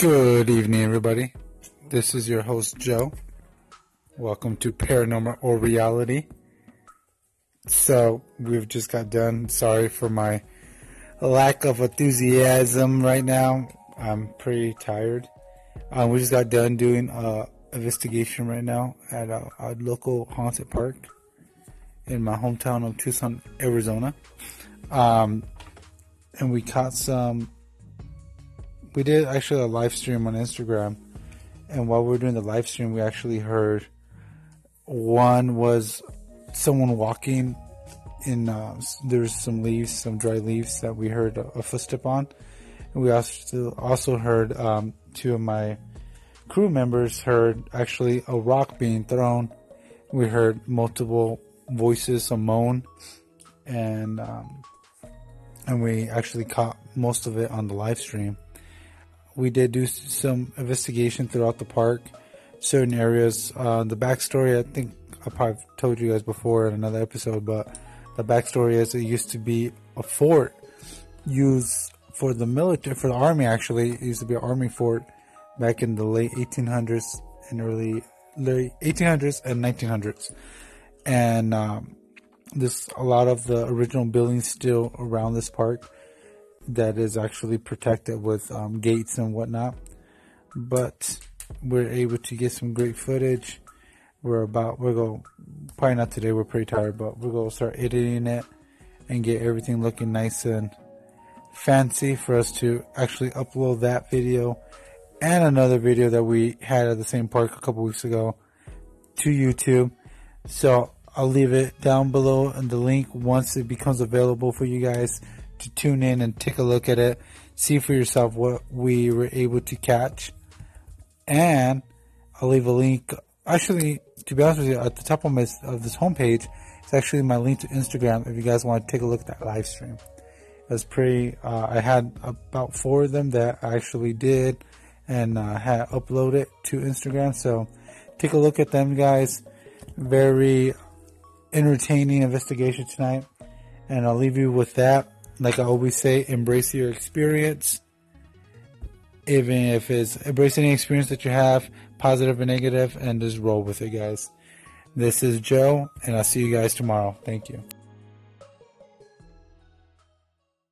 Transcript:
Good evening, everybody. This is your host, Joe. Welcome to Paranormal or Reality. So, we've just got done. Sorry for my lack of enthusiasm right now. I'm pretty tired. Um, we just got done doing a investigation right now at a, a local haunted park in my hometown of Tucson, Arizona. Um, and we caught some we did actually a live stream on Instagram, and while we were doing the live stream, we actually heard one was someone walking in. Uh, there's some leaves, some dry leaves that we heard a, a footstep on, and we also also heard um, two of my crew members heard actually a rock being thrown. We heard multiple voices, a moan, and um, and we actually caught most of it on the live stream we did do some investigation throughout the park, certain areas. Uh, the backstory, I think I probably told you guys before in another episode, but the backstory is it used to be a fort used for the military, for the army actually. It used to be an army fort back in the late 1800s and early, late 1800s and 1900s. And, um, there's a lot of the original buildings still around this park that is actually protected with um, gates and whatnot. But we're able to get some great footage. We're about we're going probably not today. We're pretty tired, but we're gonna start editing it and get everything looking nice and fancy for us to actually upload that video and another video that we had at the same park a couple weeks ago to YouTube. So I'll leave it down below in the link once it becomes available for you guys to tune in and take a look at it, see for yourself what we were able to catch. And I'll leave a link. Actually, to be honest with you, at the top of, my, of this homepage, it's actually my link to Instagram if you guys want to take a look at that live stream. It was pretty, uh, I had about four of them that I actually did and uh, had uploaded to Instagram. So take a look at them, guys. Very entertaining investigation tonight. And I'll leave you with that like I always say, embrace your experience. Even if it's embrace any experience that you have, positive and negative, and just roll with it, guys. This is Joe, and I'll see you guys tomorrow. Thank you.